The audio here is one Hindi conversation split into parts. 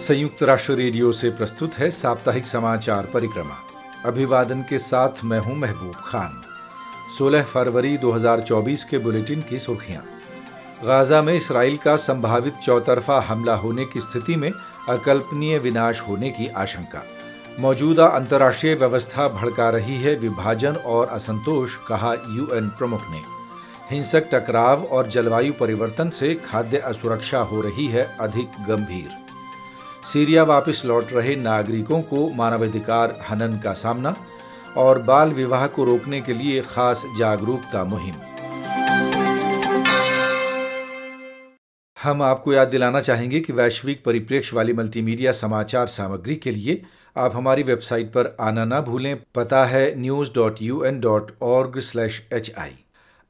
संयुक्त राष्ट्र रेडियो से प्रस्तुत है साप्ताहिक समाचार परिक्रमा। अभिवादन के साथ मैं हूँ महबूब खान। 16 फरवरी 2024 के बुलेटिन की सुर्खियाँ। गाजा में इसराइल का संभावित चौतरफा हमला होने की स्थिति में अकल्पनीय विनाश होने की आशंका। मौजूदा अंतर्राष्ट्रीय व्यवस्था भड़का रही है विभाजन और असंतोष, कहा यूएन प्रमुख ने। हिंसक टकराव और जलवायु परिवर्तन से खाद्य असुरक्षा हो रही है अधिक गंभीर। सीरिया वापस लौट रहे नागरिकों को मानवाधिकार हनन का सामना और बाल विवाह को रोकने के लिए खास जागरूकता मुहिम। हम आपको याद दिलाना चाहेंगे कि वैश्विक परिप्रेक्ष्य वाली मल्टीमीडिया समाचार सामग्री के लिए आप हमारी वेबसाइट पर आना ना भूलें। पता है news dot U N dot org slash H I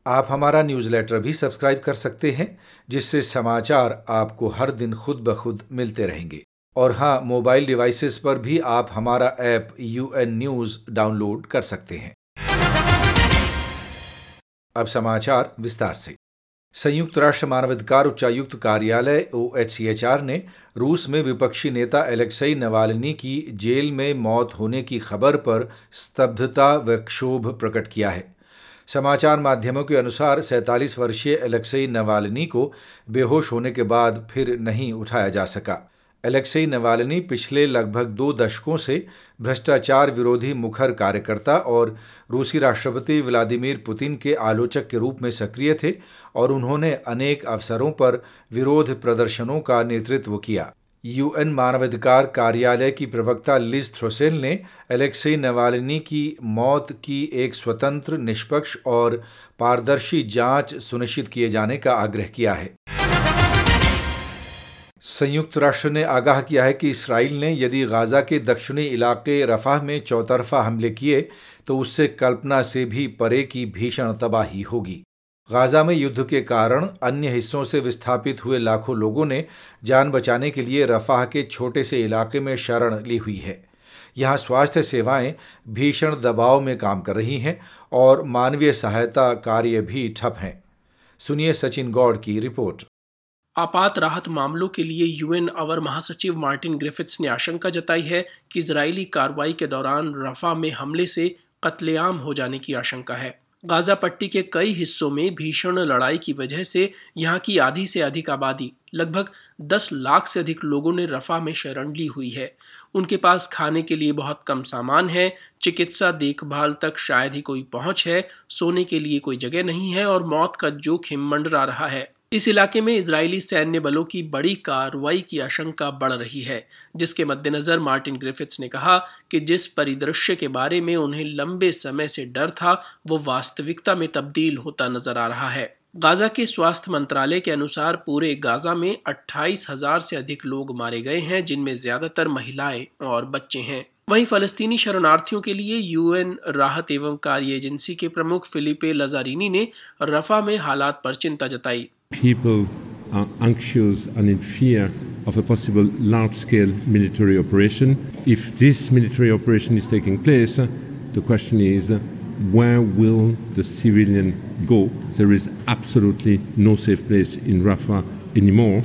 आप हमारा न्यूज़लेटर भी सब्सक्राइब कर सकते हैं, जिससे समाचार आपको हर दिन खुद ब खुद मिलते रहेंगे। और हाँ मोबाइल डिवाइसेस पर भी आप हमारा app U N news download कर सकते हैं। अब समाचार विस्तार से। संयुक्त राष्ट्र मानवाधिकार उच्चायुक्त कार्यालय ओ ने रूस में विपक्षी नेता एलेक्सई नवालनी की जेल में मौत होने की खबर पर स्तब्धता व क्षोभ प्रकट किया है। समाचार माध्यमों के अनुसार सैंतालीस वर्षीय एलेक्सई नवालनी को बेहोश होने के बाद फिर नहीं उठाया जा सका। एलेक्सई नवालनी पिछले लगभग दो दशकों से भ्रष्टाचार विरोधी मुखर कार्यकर्ता और रूसी राष्ट्रपति व्लादिमीर पुतिन के आलोचक के रूप में सक्रिय थे और उन्होंने अनेक अवसरों पर विरोध प्रदर्शनों का नेतृत्व किया। यूएन मानवाधिकार कार्यालय की प्रवक्ता लिज थ्रोसेल ने एलेक्सई नवालिनी की मौत की एक स्वतंत्र, निष्पक्ष और पारदर्शी जाँच सुनिश्चित किए जाने का आग्रह किया है। संयुक्त राष्ट्र ने आगाह किया है कि इसराइल ने यदि गाज़ा के दक्षिणी इलाके रफाह में चौतरफा हमले किए तो उससे कल्पना से भी परे की भीषण तबाही होगी। गाज़ा में युद्ध के कारण अन्य हिस्सों से विस्थापित हुए लाखों लोगों ने जान बचाने के लिए रफाह के छोटे से इलाके में शरण ली हुई है। यहाँ स्वास्थ्य सेवाएँ भीषण दबाव में काम कर रही हैं और मानवीय सहायता कार्य भी ठप हैं। सुनिए सचिन गौड़ की रिपोर्ट। आपात राहत मामलों के लिए यूएन अवर महासचिव मार्टिन ग्रिफिथ्स ने आशंका जताई है कि इजरायली कार्रवाई के दौरान रफा में हमले से कत्लेआम हो जाने की आशंका है। गाजा पट्टी के कई हिस्सों में भीषण लड़ाई की वजह से यहाँ की आधी से अधिक आबादी, लगभग 10 लाख से अधिक लोगों ने रफा में शरण ली हुई है। उनके पास खाने के लिए बहुत कम सामान है, चिकित्सा देखभाल तक शायद ही कोई पहुँच है, सोने के लिए कोई जगह नहीं है और मौत का जोखिम मंडरा रहा है। इस इलाके में इजरायली सैन्य बलों की बड़ी कार्रवाई की आशंका बढ़ रही है, जिसके मद्देनजर मार्टिन ग्रिफिथ्स ने कहा कि जिस परिदृश्य के बारे में उन्हें लंबे समय से डर था, वो वास्तविकता में तब्दील होता नज़र आ रहा है। गाजा के स्वास्थ्य मंत्रालय के अनुसार पूरे गाजा में अट्ठाईस हज़ार से अधिक लोग मारे गए हैं, जिनमें ज़्यादातर महिलाएँ और बच्चे हैं। वहीं फलस्तीनी शरणार्थियों के लिए यूएन राहत एवं कार्य एजेंसी के प्रमुख फिलिपे लजारिनी ने रफा में हालात पर चिंता जताई। People are anxious and in fear of a possible large scale military operation. If this military operation is taking place, the question is where will the civilian go? There is absolutely no safe place in Rafah anymore.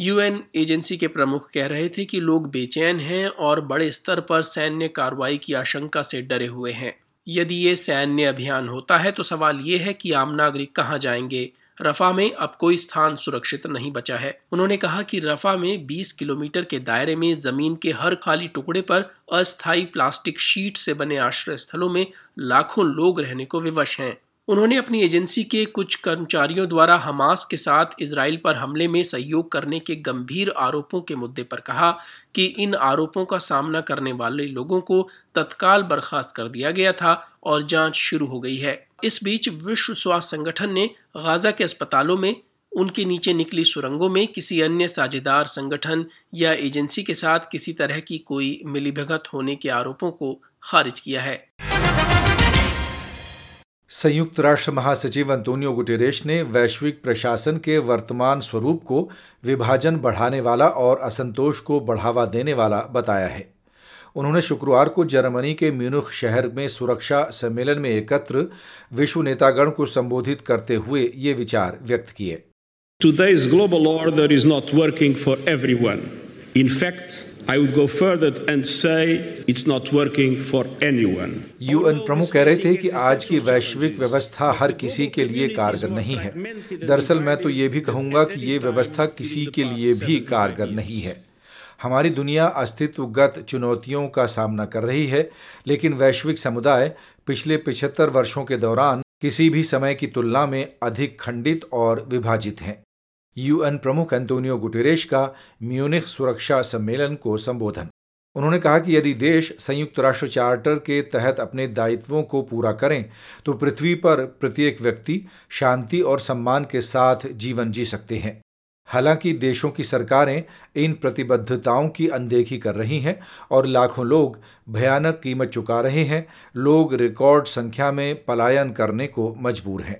UN agency के प्रमुख कह रहे थे कि लोग बेचैन हैं और बड़े स्तर पर सैन्य कार्रवाई की आशंका से डरे हुए हैं यदि ये सैन्य अभियान होता है तो सवाल ये है कि आम नागरिक कहाँ जाएँगे रफा में अब कोई स्थान सुरक्षित नहीं बचा है। उन्होंने कहा कि रफा में 20 किलोमीटर के दायरे में ज़मीन के हर खाली टुकड़े पर अस्थायी प्लास्टिक शीट से बने आश्रय स्थलों में लाखों लोग रहने को विवश हैं। उन्होंने अपनी एजेंसी के कुछ कर्मचारियों द्वारा हमास के साथ इसराइल पर हमले में सहयोग करने के गंभीर आरोपों के मुद्दे पर कहा कि इन आरोपों का सामना करने वाले लोगों को तत्काल बर्खास्त कर दिया गया था और जाँच शुरू हो गई है। इस बीच विश्व स्वास्थ्य संगठन ने गाजा के अस्पतालों में, उनके नीचे निकली सुरंगों में किसी अन्य साझेदार संगठन या एजेंसी के साथ किसी तरह की कोई मिलीभगत होने के आरोपों को खारिज किया है। संयुक्त राष्ट्र महासचिव अंतोनियो गुटेरेश ने वैश्विक प्रशासन के वर्तमान स्वरूप को विभाजन बढ़ाने वाला और असंतोष को बढ़ावा देने वाला बताया है। उन्होंने शुक्रवार को जर्मनी के म्यूनिख शहर में सुरक्षा सम्मेलन में एकत्र विश्व नेतागण को संबोधित करते हुए ये विचार व्यक्त किए Today's global order is not working for everyone. In fact, I would go further and say it's not working for anyone. UN प्रमुख कह रहे थे कि आज की वैश्विक व्यवस्था हर किसी के लिए कारगर नहीं है दरअसल मैं तो ये भी कहूँगा कि ये व्यवस्था किसी के लिए भी कारगर नहीं है हमारी दुनिया अस्तित्वगत चुनौतियों का सामना कर रही है, लेकिन वैश्विक समुदाय पिछले पिछहत्तर वर्षों के दौरान किसी भी समय की तुलना में अधिक खंडित और विभाजित हैं। यूएन प्रमुख एंटोनियो गुटेरेश का म्यूनिख सुरक्षा सम्मेलन को संबोधन। उन्होंने कहा कि यदि देश संयुक्त राष्ट्र चार्टर के तहत अपने दायित्वों को पूरा करें तो पृथ्वी पर प्रत्येक व्यक्ति शांति और सम्मान के साथ जीवन जी सकते हैं। हालाँकि देशों की सरकारें इन प्रतिबद्धताओं की अनदेखी कर रही हैं और लाखों लोग भयानक कीमत चुका रहे हैं। लोग रिकॉर्ड संख्या में पलायन करने को मजबूर हैं।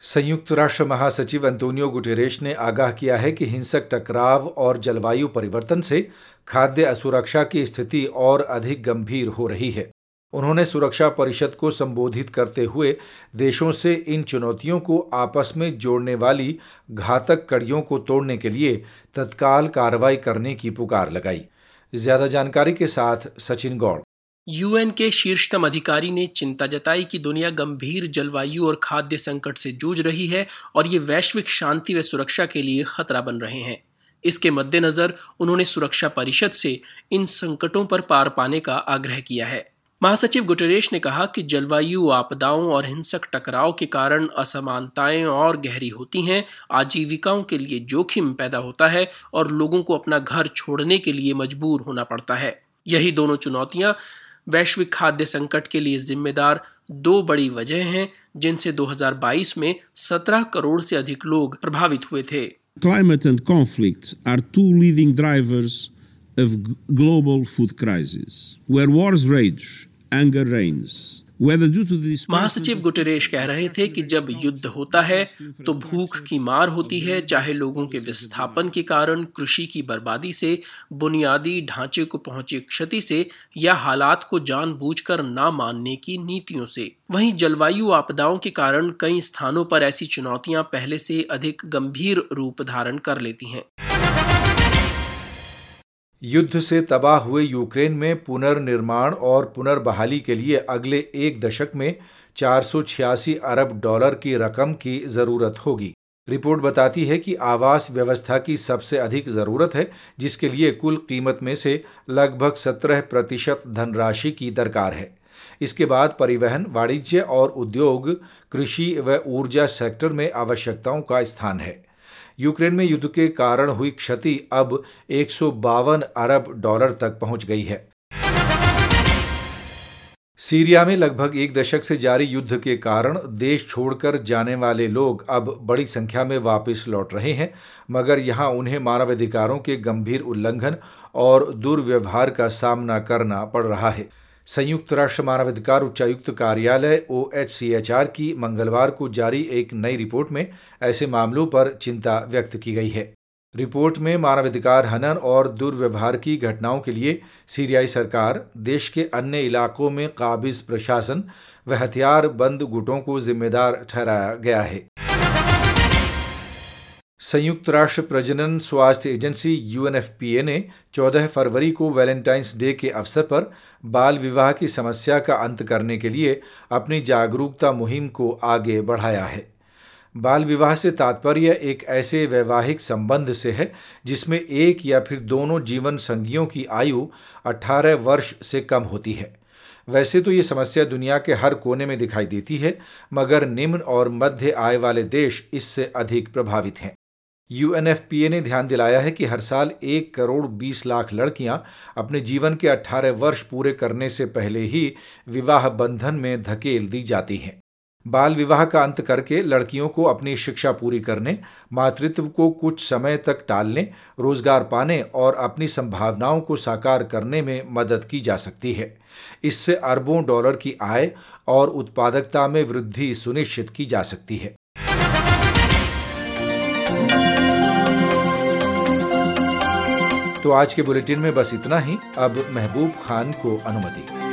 संयुक्त राष्ट्र महासचिव अंतोनियो गुटेरेश ने आगाह किया है कि हिंसक टकराव और जलवायु परिवर्तन से खाद्य असुरक्षा की स्थिति और अधिक गंभीर हो रही है। उन्होंने सुरक्षा परिषद को संबोधित करते हुए देशों से इन चुनौतियों को आपस में जोड़ने वाली घातक कड़ियों को तोड़ने के लिए तत्काल कार्रवाई करने की पुकार लगाई। ज़्यादा जानकारी के साथ सचिन गौड़। यूएन के शीर्षतम अधिकारी ने चिंता जताई कि दुनिया गंभीर जलवायु और खाद्य संकट से जूझ रही है और ये वैश्विक शांति व सुरक्षा के लिए खतरा बन रहे हैं। इसके मद्देनजर उन्होंने सुरक्षा परिषद से इन संकटों पर पार पाने का आग्रह किया है। महासचिव गुटरेश ने कहा कि जलवायु आपदाओं और हिंसक टकराव के कारण असमानताएँ और गहरी होती हैं, आजीविकाओं के लिए जोखिम पैदा होता है और लोगों को अपना घर छोड़ने के लिए मजबूर होना पड़ता है। यही दोनों चुनौतियाँ वैश्विक खाद्य संकट के लिए जिम्मेदार दो बड़ी वजह हैं, जिनसे 2022 में 17 करोड़ से अधिक लोग प्रभावित हुए थे। Of global food crisis. Where wars rage, anger reigns. महासचिव गुटेरेश कह रहे थे कि जब युद्ध होता है तो भूख की मार होती है चाहे लोगों के विस्थापन के कारण कृषि की बर्बादी से बुनियादी ढांचे को पहुँची क्षति से या हालात को जानबूझकर ना मानने की नीतियों से वहीं जलवायु आपदाओं के कारण कई स्थानों पर ऐसी चुनौतियाँ पहले से अधिक गंभीर रूप धारण कर लेती हैं युद्ध से तबाह हुए यूक्रेन में पुनर्निर्माण और पुनर्बहाली के लिए अगले एक दशक में चार सौ छियासी अरब डॉलर की रकम की ज़रूरत होगी। रिपोर्ट बताती है कि आवास व्यवस्था की सबसे अधिक ज़रूरत है, जिसके लिए कुल कीमत में से लगभग 17 प्रतिशत धनराशि की दरकार है। इसके बाद परिवहन, वाणिज्य और उद्योग, कृषि व ऊर्जा सेक्टर में आवश्यकताओं का स्थान है। यूक्रेन में युद्ध के कारण हुई क्षति अब एक सौ बावन अरब डॉलर तक पहुँच गई है। सीरिया में लगभग एक दशक से जारी युद्ध के कारण देश छोड़कर जाने वाले लोग अब बड़ी संख्या में वापस लौट रहे हैं, मगर यहाँ उन्हें मानवाधिकारों के गंभीर उल्लंघन और दुर्व्यवहार का सामना करना पड़ रहा है। संयुक्त राष्ट्र मानवाधिकार उच्चायुक्त कार्यालय, ओ की मंगलवार को जारी एक नई रिपोर्ट में ऐसे मामलों पर चिंता व्यक्त की गई है। रिपोर्ट में मानवाधिकार हनन और दुर्व्यवहार की घटनाओं के लिए सीरियाई सरकार, देश के अन्य इलाकों में काबिज प्रशासन व हथियार बंद गुटों को जिम्मेदार ठहराया गया है। संयुक्त राष्ट्र प्रजनन स्वास्थ्य एजेंसी यूएनएफपीए ने 14 फरवरी को वैलेंटाइंस डे के अवसर पर बाल विवाह की समस्या का अंत करने के लिए अपनी जागरूकता मुहिम को आगे बढ़ाया है। बाल विवाह से तात्पर्य एक ऐसे वैवाहिक संबंध से है जिसमें एक या फिर दोनों जीवन संगियों की आयु 18 वर्ष से कम होती है। वैसे तो ये समस्या दुनिया के हर कोने में दिखाई देती है, मगर निम्न और मध्य आय वाले देश इससे अधिक प्रभावित हैं। यूएनएफपीए ने ध्यान दिलाया है कि हर साल एक करोड़ बीस लाख लड़कियाँ अपने जीवन के 18 वर्ष पूरे करने से पहले ही विवाह बंधन में धकेल दी जाती हैं। बाल विवाह का अंत करके लड़कियों को अपनी शिक्षा पूरी करने, मातृत्व को कुछ समय तक टालने, रोज़गार पाने और अपनी संभावनाओं को साकार करने में मदद की जा सकती है। इससे अरबों डॉलर की आय और उत्पादकता में वृद्धि सुनिश्चित की जा सकती है। तो आज के बुलेटिन में बस इतना ही। अब महबूब खान को अनुमति।